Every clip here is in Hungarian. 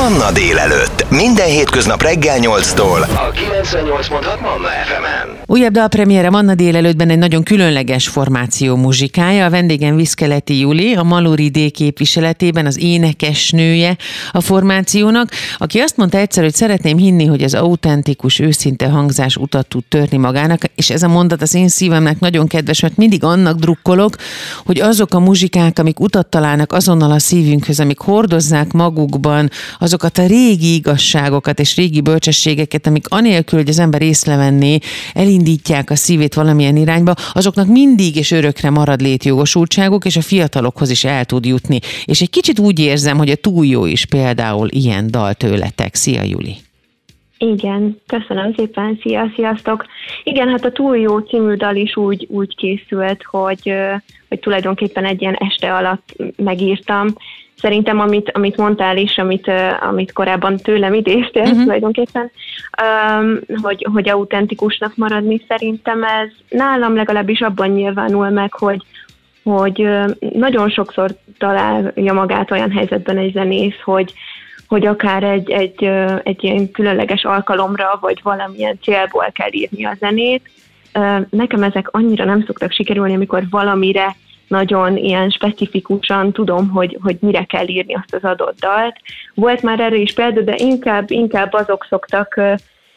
Manna délelőtt. Minden hétköznap reggel 8-tól. A 98.6 Manna FM-en. Újabb dalpremiére Manna délelőttben egy nagyon különleges formáció muzsikája. A vendégem Viszkeleti Juli, a Maluri D képviseletében az énekesnője a formációnak, aki azt mondta egyszer, hogy szeretném hinni, hogy az autentikus, őszinte hangzás utat tud törni magának, és ez a mondat az én szívemnek nagyon kedves, mert mindig annak drukkolok, hogy azok a muzsikák, amik utat találnak azonnal a szívünkhöz, amik hordozzák magukban azokat a régi igazságokat és régi bölcsességeket, amik anélkül, hogy az ember észrevenné, elindítják a szívét valamilyen irányba, azoknak mindig és örökre marad létjogosultságuk, és a fiatalokhoz is el tud jutni. És egy kicsit úgy érzem, hogy a túl jó is például ilyen dal tőletek. Szia, Juli! Igen, köszönöm szépen, szia, sziasztok! Igen, hát a Túl jó című dal is úgy, úgy készült, hogy, hogy tulajdonképpen egy ilyen este alatt megírtam, szerintem, amit, amit mondtál is, amit, amit korábban tőlem idéztél uh-huh. tulajdonképpen, um, hogy, hogy autentikusnak maradni, szerintem ez nálam legalábbis abban nyilvánul meg, hogy, hogy nagyon sokszor találja magát olyan helyzetben egy zenész, hogy, hogy akár egy, egy, egy ilyen különleges alkalomra, vagy valamilyen célból kell írni a zenét. Nekem ezek annyira nem szoktak sikerülni, amikor valamire nagyon ilyen specifikusan tudom, hogy, hogy mire kell írni azt az adott dalt. Volt már erre is példa, de inkább, inkább azok szoktak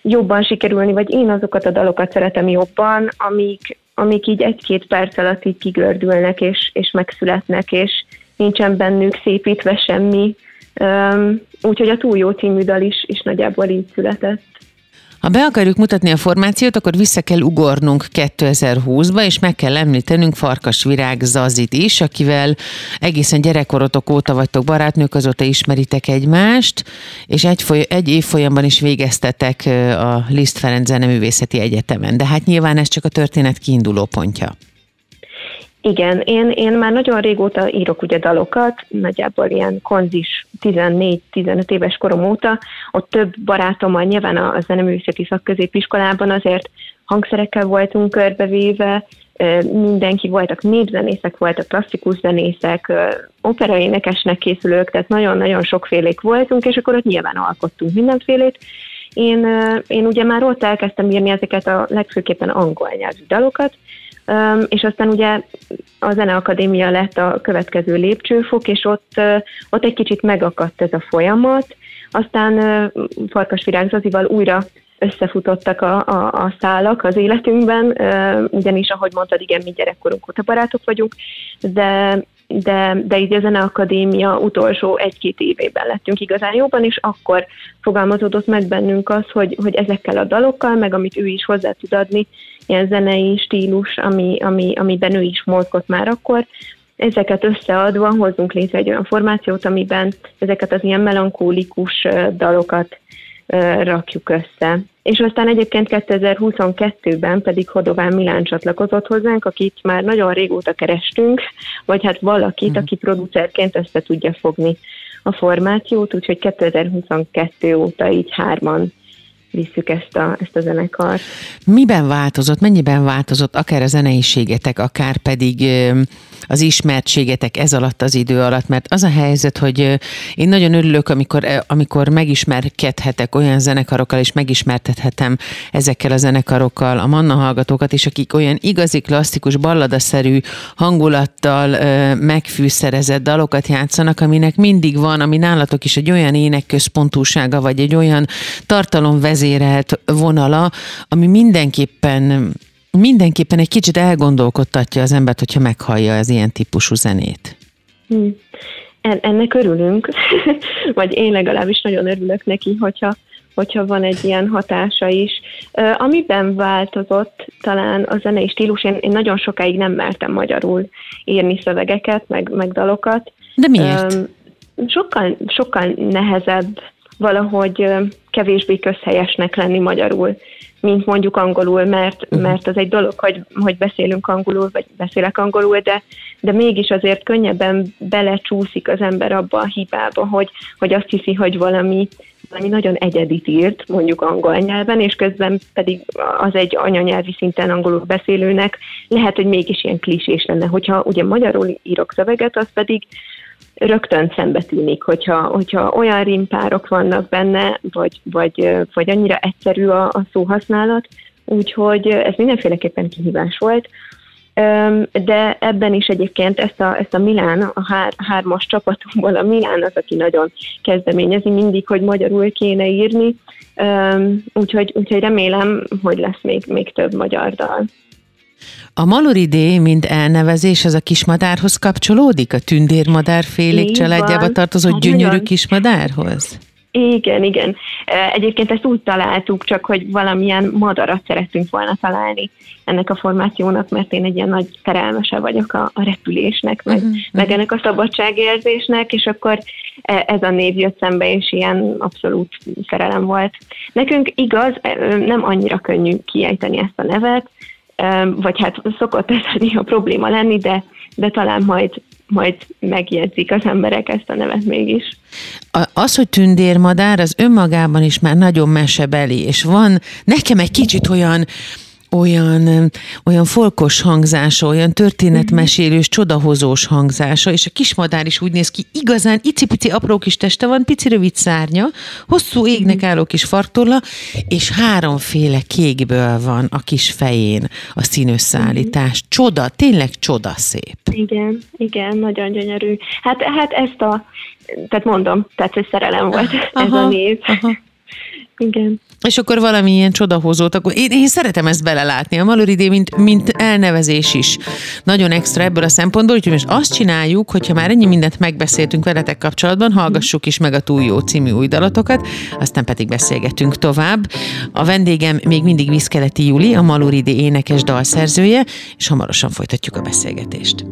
jobban sikerülni, vagy én azokat a dalokat szeretem jobban, amik, amik így egy-két perc alatt így kigördülnek, és, és megszületnek, és nincsen bennük szépítve semmi. Um, úgyhogy a Túl jó című dal is, is nagyjából így született. Ha be akarjuk mutatni a formációt, akkor vissza kell ugornunk 2020-ba, és meg kell említenünk Farkas Virág Zazit is, akivel egészen gyerekkorotok óta vagytok barátnők, azóta ismeritek egymást, és egy, foly- egy évfolyamban is végeztetek a Liszt Ferenc Zeneművészeti Egyetemen. De hát nyilván ez csak a történet kiinduló pontja. Igen, én, én már nagyon régóta írok ugye dalokat, nagyjából ilyen konzis 14-15 éves korom óta, ott több barátommal nyilván a zeneművészeti szakközépiskolában azért hangszerekkel voltunk körbevéve, mindenki voltak népzenészek, voltak klasszikus zenészek, operaénekesnek készülők, tehát nagyon-nagyon sokfélék voltunk, és akkor ott nyilván alkottunk mindenfélét. Én, én ugye már ott elkezdtem írni ezeket a legfőképpen angol nyelvű dalokat, és aztán ugye a Zeneakadémia lett a következő lépcsőfok, és ott, ott egy kicsit megakadt ez a folyamat, aztán Farkas Virág Zazival újra összefutottak a, a, a szálak az életünkben, ugyanis, ahogy mondtad, igen, mi gyerekkorunk óta barátok vagyunk, de de, de így a Zeneakadémia utolsó egy-két évében lettünk igazán jóban, és akkor fogalmazódott meg bennünk az, hogy, hogy ezekkel a dalokkal, meg amit ő is hozzá tud adni, ilyen zenei stílus, ami, ami, amiben ő is mozgott már akkor, ezeket összeadva hozzunk létre egy olyan formációt, amiben ezeket az ilyen melankólikus dalokat rakjuk össze. És aztán egyébként 2022-ben pedig Hodován Milán csatlakozott hozzánk, akit már nagyon régóta kerestünk, vagy hát valakit, uh-huh. aki producerként össze tudja fogni a formációt, úgyhogy 2022 óta így hárman visszük ezt a, ezt a zenekart. Miben változott, mennyiben változott akár a zeneiségetek, akár pedig az ismertségetek ez alatt az idő alatt, mert az a helyzet, hogy én nagyon örülök, amikor, amikor megismerkedhetek olyan zenekarokkal, és megismertethetem ezekkel a zenekarokkal a Manna hallgatókat is, akik olyan igazi, klasszikus, balladaszerű hangulattal megfűszerezett dalokat játszanak, aminek mindig van, ami nálatok is egy olyan énekközpontúsága, vagy egy olyan tartalomvezérelt vonala, ami mindenképpen mindenképpen egy kicsit elgondolkodtatja az embert, hogyha meghallja az ilyen típusú zenét. Hmm. Ennek örülünk, vagy én legalábbis nagyon örülök neki, hogyha, hogyha van egy ilyen hatása is. Amiben változott talán a zenei stílus, én, én nagyon sokáig nem mertem magyarul írni szövegeket, meg, meg dalokat. De miért? Sokkal, sokkal nehezebb valahogy kevésbé közhelyesnek lenni magyarul mint mondjuk angolul, mert, uh-huh. mert az egy dolog, hogy, hogy beszélünk angolul, vagy beszélek angolul, de, de mégis azért könnyebben belecsúszik az ember abba a hibába, hogy, hogy azt hiszi, hogy valami, valami nagyon egyedit írt, mondjuk angol nyelven, és közben pedig az egy anyanyelvi szinten angolul beszélőnek lehet, hogy mégis ilyen klisés lenne. Hogyha ugye magyarul írok szöveget, az pedig rögtön szembe tűnik, hogyha, hogyha olyan rimpárok vannak benne, vagy, vagy, vagy annyira egyszerű a, a szóhasználat, úgyhogy ez mindenféleképpen kihívás volt. De ebben is egyébként ezt a, ezt a Milán, a hár, hármas csapatunkból a Milán az, aki nagyon kezdeményezi mindig, hogy magyarul kéne írni, úgyhogy, úgyhogy remélem, hogy lesz még, még több magyar dal. A maloridé, mint elnevezés, az a kismadárhoz kapcsolódik? A tündérmadárfélék családjába tartozó hát gyönyörű nagyon. kismadárhoz? Igen, igen. Egyébként ezt úgy találtuk, csak hogy valamilyen madarat szerettünk volna találni ennek a formációnak, mert én egy ilyen nagy szerelmese vagyok a, a repülésnek, meg, uh-huh, meg ennek a szabadságérzésnek, és akkor e, ez a név jött szembe, és ilyen abszolút szerelem volt. Nekünk igaz, nem annyira könnyű kiejteni ezt a nevet, vagy hát szokott ez a probléma lenni, de, de talán majd majd megjegyzik az emberek ezt a nevet mégis. Az, hogy tündérmadár, az önmagában is már nagyon mesebeli, és van nekem egy kicsit olyan, olyan, olyan folkos hangzása, olyan történetmesélős, csodahozós hangzása, és a kismadár is úgy néz ki, igazán icipici apró kis teste van, pici rövid szárnya, hosszú égnek mhm. álló kis fartolla, és háromféle kékből van a kis fején a színösszállítás. Csoda, tényleg csoda szép. Igen, igen, nagyon gyönyörű. Hát, hát ezt a, tehát mondom, tehát hogy szerelem volt aha, ez a név. Aha. Igen. És akkor valamilyen csodahozót, akkor én, én szeretem ezt belelátni. A Maloridé, mint, mint elnevezés is nagyon extra ebből a szempontból, úgyhogy most azt csináljuk, hogyha már ennyi mindent megbeszéltünk veletek kapcsolatban, hallgassuk is meg a Túl Jó című új dalatokat, aztán pedig beszélgetünk tovább. A vendégem még mindig Viszkeleti Juli, a Maloridé énekes dalszerzője, és hamarosan folytatjuk a beszélgetést.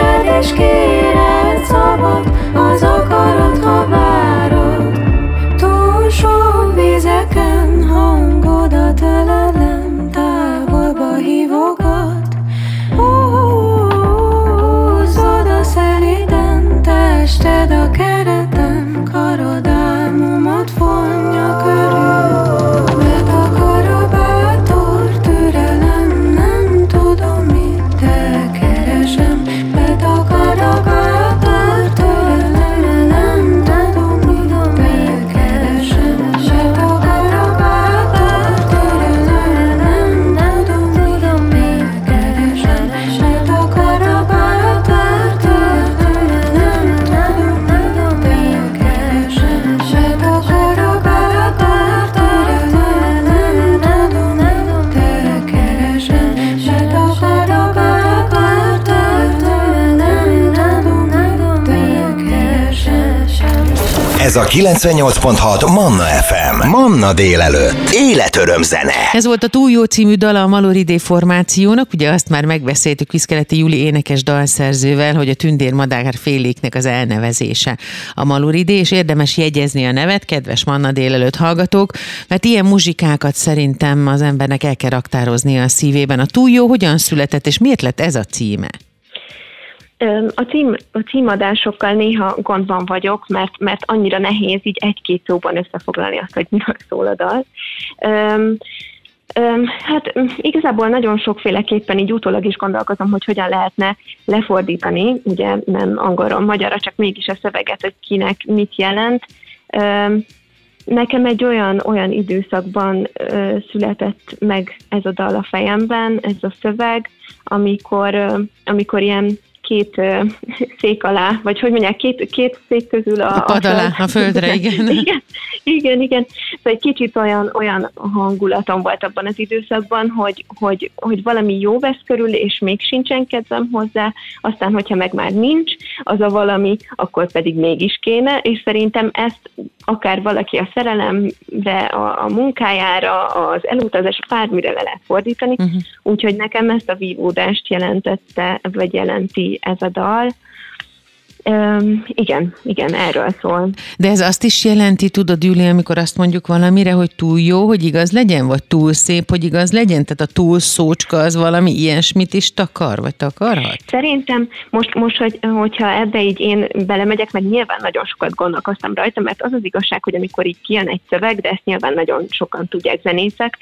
deixa de esquecer. Ez a 98.6 Manna FM. Manna délelőtt. Életöröm zene. Ez volt a Túl jó című dala a Maloridé formációnak, ugye azt már megbeszéltük Viszkeleti Júli énekes dalszerzővel, hogy a tündér madár féléknek az elnevezése a Maloridé, és érdemes jegyezni a nevet, kedves Manna délelőtt hallgatók, mert ilyen muzsikákat szerintem az embernek el kell raktározni a szívében. A Túl jó hogyan született, és miért lett ez a címe? A, cím, a címadásokkal néha gondban vagyok, mert, mert annyira nehéz így egy-két szóban összefoglalni azt, hogy miről szól a dal. Um, um, hát igazából nagyon sokféleképpen így utólag is gondolkozom, hogy hogyan lehetne lefordítani, ugye nem angolról magyarra, csak mégis a szöveget, hogy kinek mit jelent. Um, nekem egy olyan, olyan időszakban uh, született meg ez a dal a fejemben, ez a szöveg, amikor, uh, amikor ilyen két szék alá, vagy hogy mondják, két, két szék közül a, a pad alá, a, a földre, igen. igen. Igen, igen. Szóval egy kicsit olyan, olyan hangulatom volt abban az időszakban, hogy, hogy, hogy valami jó vesz körül, és még sincsen kedvem hozzá, aztán, hogyha meg már nincs, az a valami, akkor pedig mégis kéne, és szerintem ezt akár valaki a szerelemre, a, a munkájára, az elutazás, bármire le lehet fordítani, uh-huh. úgyhogy nekem ezt a vívódást jelentette, vagy jelenti ez a dal. Um, igen, igen, erről szól. De ez azt is jelenti, tudod, Júli, amikor azt mondjuk valamire, hogy túl jó, hogy igaz legyen, vagy túl szép, hogy igaz legyen? Tehát a túl szócska az valami ilyesmit is takar, vagy takarhat? Szerintem most, most hogy, hogyha ebbe így én belemegyek, meg nyilván nagyon sokat gondolkoztam rajta, mert az az igazság, hogy amikor így kijön egy szöveg, de ezt nyilván nagyon sokan tudják zenészek,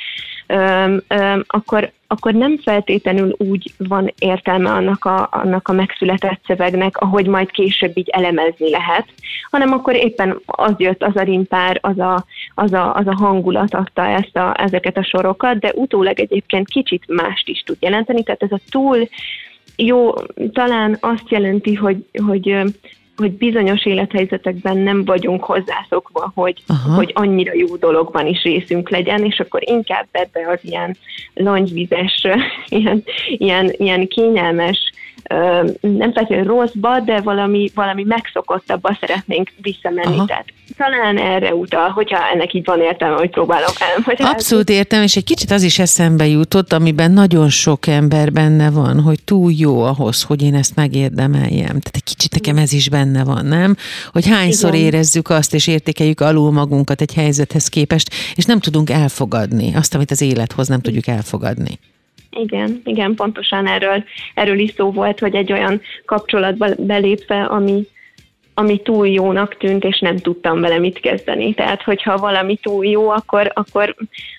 öm, öm, akkor, akkor nem feltétlenül úgy van értelme annak a, annak a megszületett szövegnek, ahogy majd később így elemezni lehet, hanem akkor éppen az jött, az a rimpár, az a, az a, az a hangulat adta ezt a, ezeket a sorokat, de utólag egyébként kicsit mást is tud jelenteni, tehát ez a túl jó, talán azt jelenti, hogy, hogy hogy bizonyos élethelyzetekben nem vagyunk hozzászokva, hogy, hogy annyira jó dologban is részünk legyen, és akkor inkább ebbe az ilyen langyvizes, ilyen, ilyen, ilyen kényelmes nem feltétlenül rosszba, de valami, valami megszokottabbba szeretnénk visszamenni. Aha. Tehát talán erre utal, hogyha ennek így van értelme, hogy próbálok elmagyarázni. Abszolút értem, és egy kicsit az is eszembe jutott, amiben nagyon sok ember benne van, hogy túl jó ahhoz, hogy én ezt megérdemeljem. Tehát egy kicsit nekem ez is benne van, nem? Hogy hányszor Igen. érezzük azt, és értékeljük alul magunkat egy helyzethez képest, és nem tudunk elfogadni azt, amit az élet hoz, nem tudjuk elfogadni. Igen, igen, pontosan erről, erről is szó volt, hogy egy olyan kapcsolatba belépve, ami, ami túl jónak tűnt, és nem tudtam vele mit kezdeni. Tehát, hogyha valami túl jó, akkor, akkor,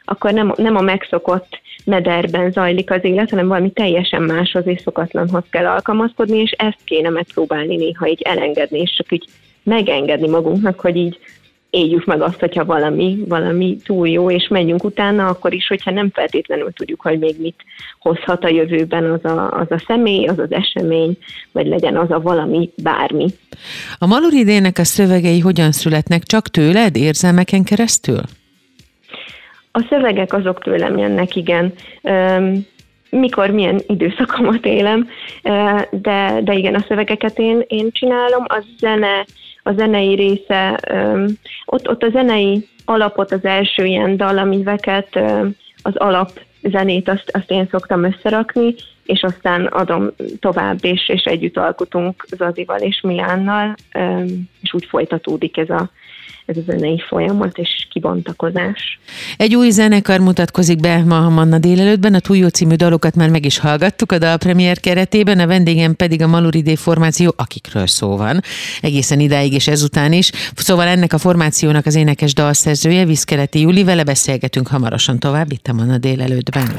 akkor nem, nem a megszokott mederben zajlik az élet, hanem valami teljesen máshoz és szokatlanhoz kell alkalmazkodni, és ezt kéne megpróbálni néha így elengedni, és csak így megengedni magunknak, hogy így éljük meg azt, hogyha valami, valami túl jó, és menjünk utána, akkor is, hogyha nem feltétlenül tudjuk, hogy még mit hozhat a jövőben az a, az a személy, az az esemény, vagy legyen az a valami, bármi. A Maluridének a szövegei hogyan születnek? Csak tőled, érzelmeken keresztül? A szövegek azok tőlem jönnek, igen. mikor milyen időszakomat élem, de, de igen, a szövegeket én, én csinálom, a zene a zenei része, ott, ott a zenei alapot, az első ilyen dalamiveket, az alap zenét azt, azt én szoktam összerakni, és aztán adom tovább, és, és együtt alkotunk Zazival és Milánnal, és úgy folytatódik ez a, ez a zenei folyamat és kibontakozás. Egy új zenekar mutatkozik be ma a Manna délelőttben, a Túljó című dalokat már meg is hallgattuk a dalpremiér keretében, a vendégem pedig a Maluridé formáció, akikről szó van, egészen idáig és ezután is. Szóval ennek a formációnak az énekes dalszerzője, Viszkeleti Juli, vele beszélgetünk hamarosan tovább itt a Manna délelőttben.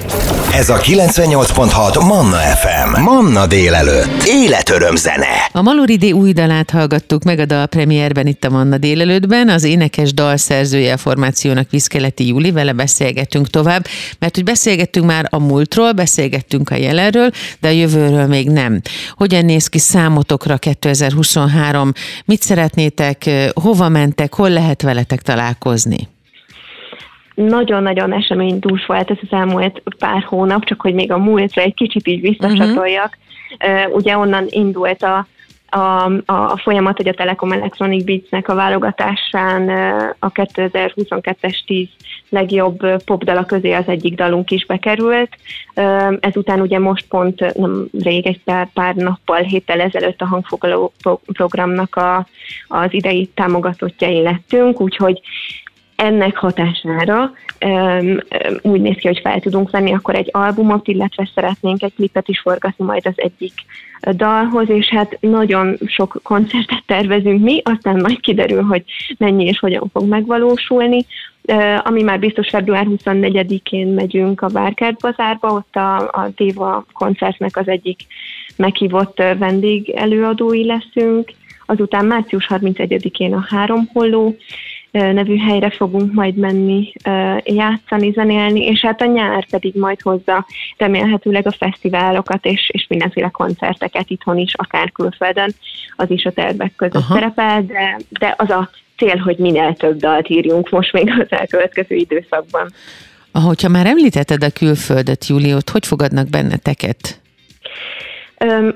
Ez a 98.6 Manna FM. Manna délelőtt. Életöröm zene. A Maluridé új dalát hallgattuk meg a dalpremierben itt a Manna délelőttben. Az énekes dalszerzője a formációnak Viszkeleti Júli, vele beszélgetünk tovább, mert hogy beszélgettünk már a múltról, beszélgettünk a jelenről, de a jövőről még nem. Hogyan néz ki számotokra 2023? Mit szeretnétek, hova mentek, hol lehet veletek találkozni? nagyon-nagyon eseménydús volt ez az elmúlt pár hónap, csak hogy még a múltra egy kicsit így visszacsatoljak. Uh-huh. Uh, ugye onnan indult a, a, a, a folyamat, hogy a Telekom Electronic Beats-nek a válogatásán a 2022-es 10 legjobb popdala közé az egyik dalunk is bekerült. Ezután ugye most pont nem rég, egy pár, pár nappal, héttel ezelőtt a hangfoglaló programnak a, az idei támogatottjai lettünk, úgyhogy ennek hatására um, úgy néz ki, hogy fel tudunk venni akkor egy albumot, illetve szeretnénk egy klipet is forgatni majd az egyik dalhoz, és hát nagyon sok koncertet tervezünk mi, aztán majd kiderül, hogy mennyi és hogyan fog megvalósulni. Uh, ami már biztos február 24-én megyünk a Várkert bazárba, ott a, a Déva koncertnek az egyik meghívott vendég előadói leszünk, azután március 31-én a Három Holló, nevű helyre fogunk majd menni játszani, zenélni, és hát a nyár pedig majd hozza remélhetőleg a fesztiválokat és, és mindenféle koncerteket itthon is, akár külföldön, az is a tervek között Aha. szerepel, de, de az a cél, hogy minél több dalt írjunk most még az elkövetkező időszakban. Ahogyha már említetted a külföldet, Júliót, hogy fogadnak benneteket?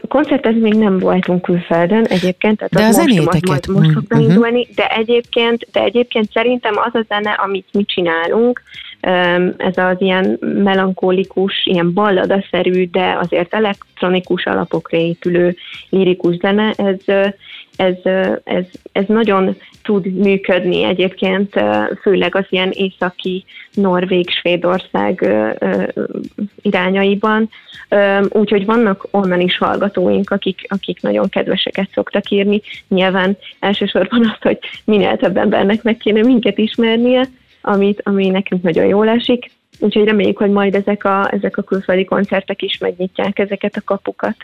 Koncertezni még nem voltunk külföldön egyébként, tehát de az a zenéteket. Most, most fog uh-huh. indulni, de egyébként, de egyébként szerintem az a zene, amit mi csinálunk, ez az ilyen melankolikus, ilyen balladaszerű, de azért elektronikus alapokra épülő lirikus zene, ez, ez, ez, ez nagyon tud működni egyébként, főleg az ilyen északi Norvég, Svédország irányaiban. Úgyhogy vannak onnan is hallgatóink, akik, akik nagyon kedveseket szoktak írni. Nyilván elsősorban az, hogy minél több embernek meg kéne minket ismernie, amit, ami nekünk nagyon jól esik. Úgyhogy reméljük, hogy majd ezek a, ezek a külföldi koncertek is megnyitják ezeket a kapukat.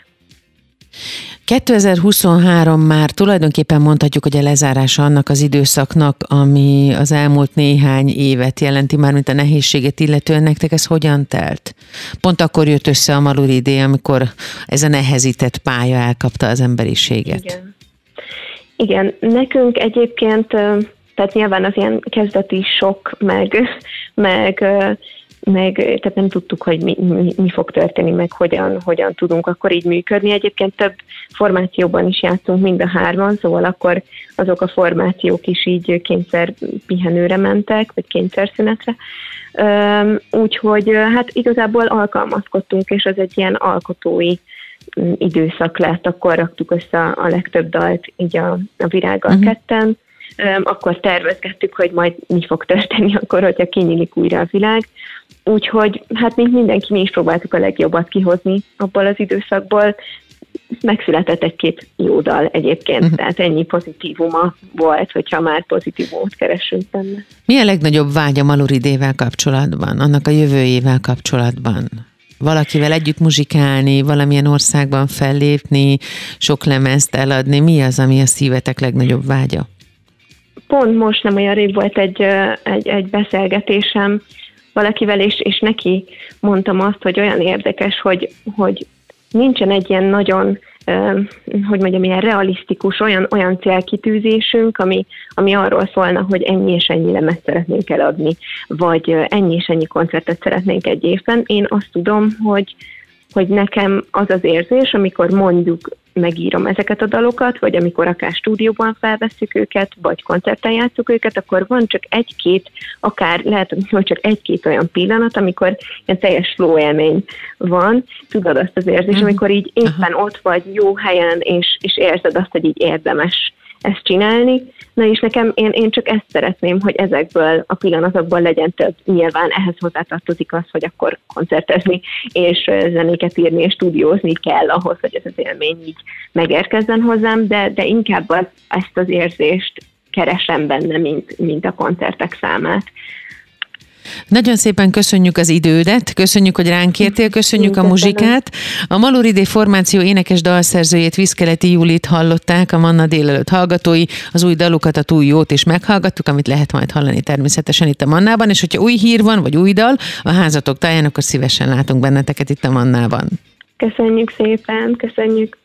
2023 már tulajdonképpen mondhatjuk, hogy a lezárása annak az időszaknak, ami az elmúlt néhány évet jelenti, már mint a nehézséget illetően nektek ez hogyan telt? Pont akkor jött össze a Maluridé, amikor ez a nehezített pálya elkapta az emberiséget. Igen. Igen, nekünk egyébként, tehát nyilván az ilyen kezdeti sok, meg, meg meg tehát nem tudtuk, hogy mi, mi, mi fog történni, meg hogyan, hogyan tudunk akkor így működni. Egyébként több formációban is játszunk mind a hárman, szóval akkor azok a formációk is így kényszer pihenőre mentek, vagy kényszerszünetre. Úgyhogy hát igazából alkalmazkodtunk, és az egy ilyen alkotói időszak lett, akkor raktuk össze a legtöbb dalt így a, a virággal uh-huh. ketten, akkor tervezgettük, hogy majd mi fog történni akkor, hogyha kinyílik újra a világ. Úgyhogy hát mint mindenki, mi is próbáltuk a legjobbat kihozni abból az időszakból. Megszületett egy-két jó dal egyébként, uh-huh. tehát ennyi pozitívuma volt, hogyha már pozitívumot keresünk benne. Mi a legnagyobb vágya Maluridével kapcsolatban, annak a jövőjével kapcsolatban? valakivel együtt muzsikálni, valamilyen országban fellépni, sok lemezt eladni, mi az, ami a szívetek legnagyobb vágya? Pont most nem olyan rég volt egy, egy, egy beszélgetésem valakivel, és, és neki mondtam azt, hogy olyan érdekes, hogy, hogy nincsen egy ilyen nagyon, hogy mondjam, ilyen realisztikus, olyan, olyan célkitűzésünk, ami, ami arról szólna, hogy ennyi és ennyi lemezt szeretnénk eladni, vagy ennyi és ennyi koncertet szeretnénk egy évben. Én azt tudom, hogy, hogy nekem az az érzés, amikor mondjuk megírom ezeket a dalokat, vagy amikor akár stúdióban felveszük őket, vagy koncerten játszuk őket, akkor van csak egy-két, akár lehet, hogy csak egy-két olyan pillanat, amikor ilyen teljes flow élmény van. Tudod azt az érzés, mm. amikor így éppen ott vagy jó helyen, és, és érzed azt, hogy így érdemes ezt csinálni. Na és nekem, én, én csak ezt szeretném, hogy ezekből a pillanatokból legyen több. Nyilván ehhez hozzátartozik az, hogy akkor koncertezni, és zenéket írni, és stúdiózni kell ahhoz, hogy ez az élmény így megérkezzen hozzám, de, de inkább az, ezt az érzést keresem benne, mint, mint a koncertek számát. Nagyon szépen köszönjük az idődet, köszönjük, hogy ránk kértél, köszönjük a muzsikát. A Maloridé formáció énekes dalszerzőjét Viszkeleti Julit hallották, a Manna délelőtt hallgatói, az új dalukat, a túl jót is meghallgattuk, amit lehet majd hallani természetesen itt a Mannában, és hogyha új hír van, vagy új dal a házatok táján, akkor szívesen látunk benneteket itt a Mannában. Köszönjük szépen, köszönjük.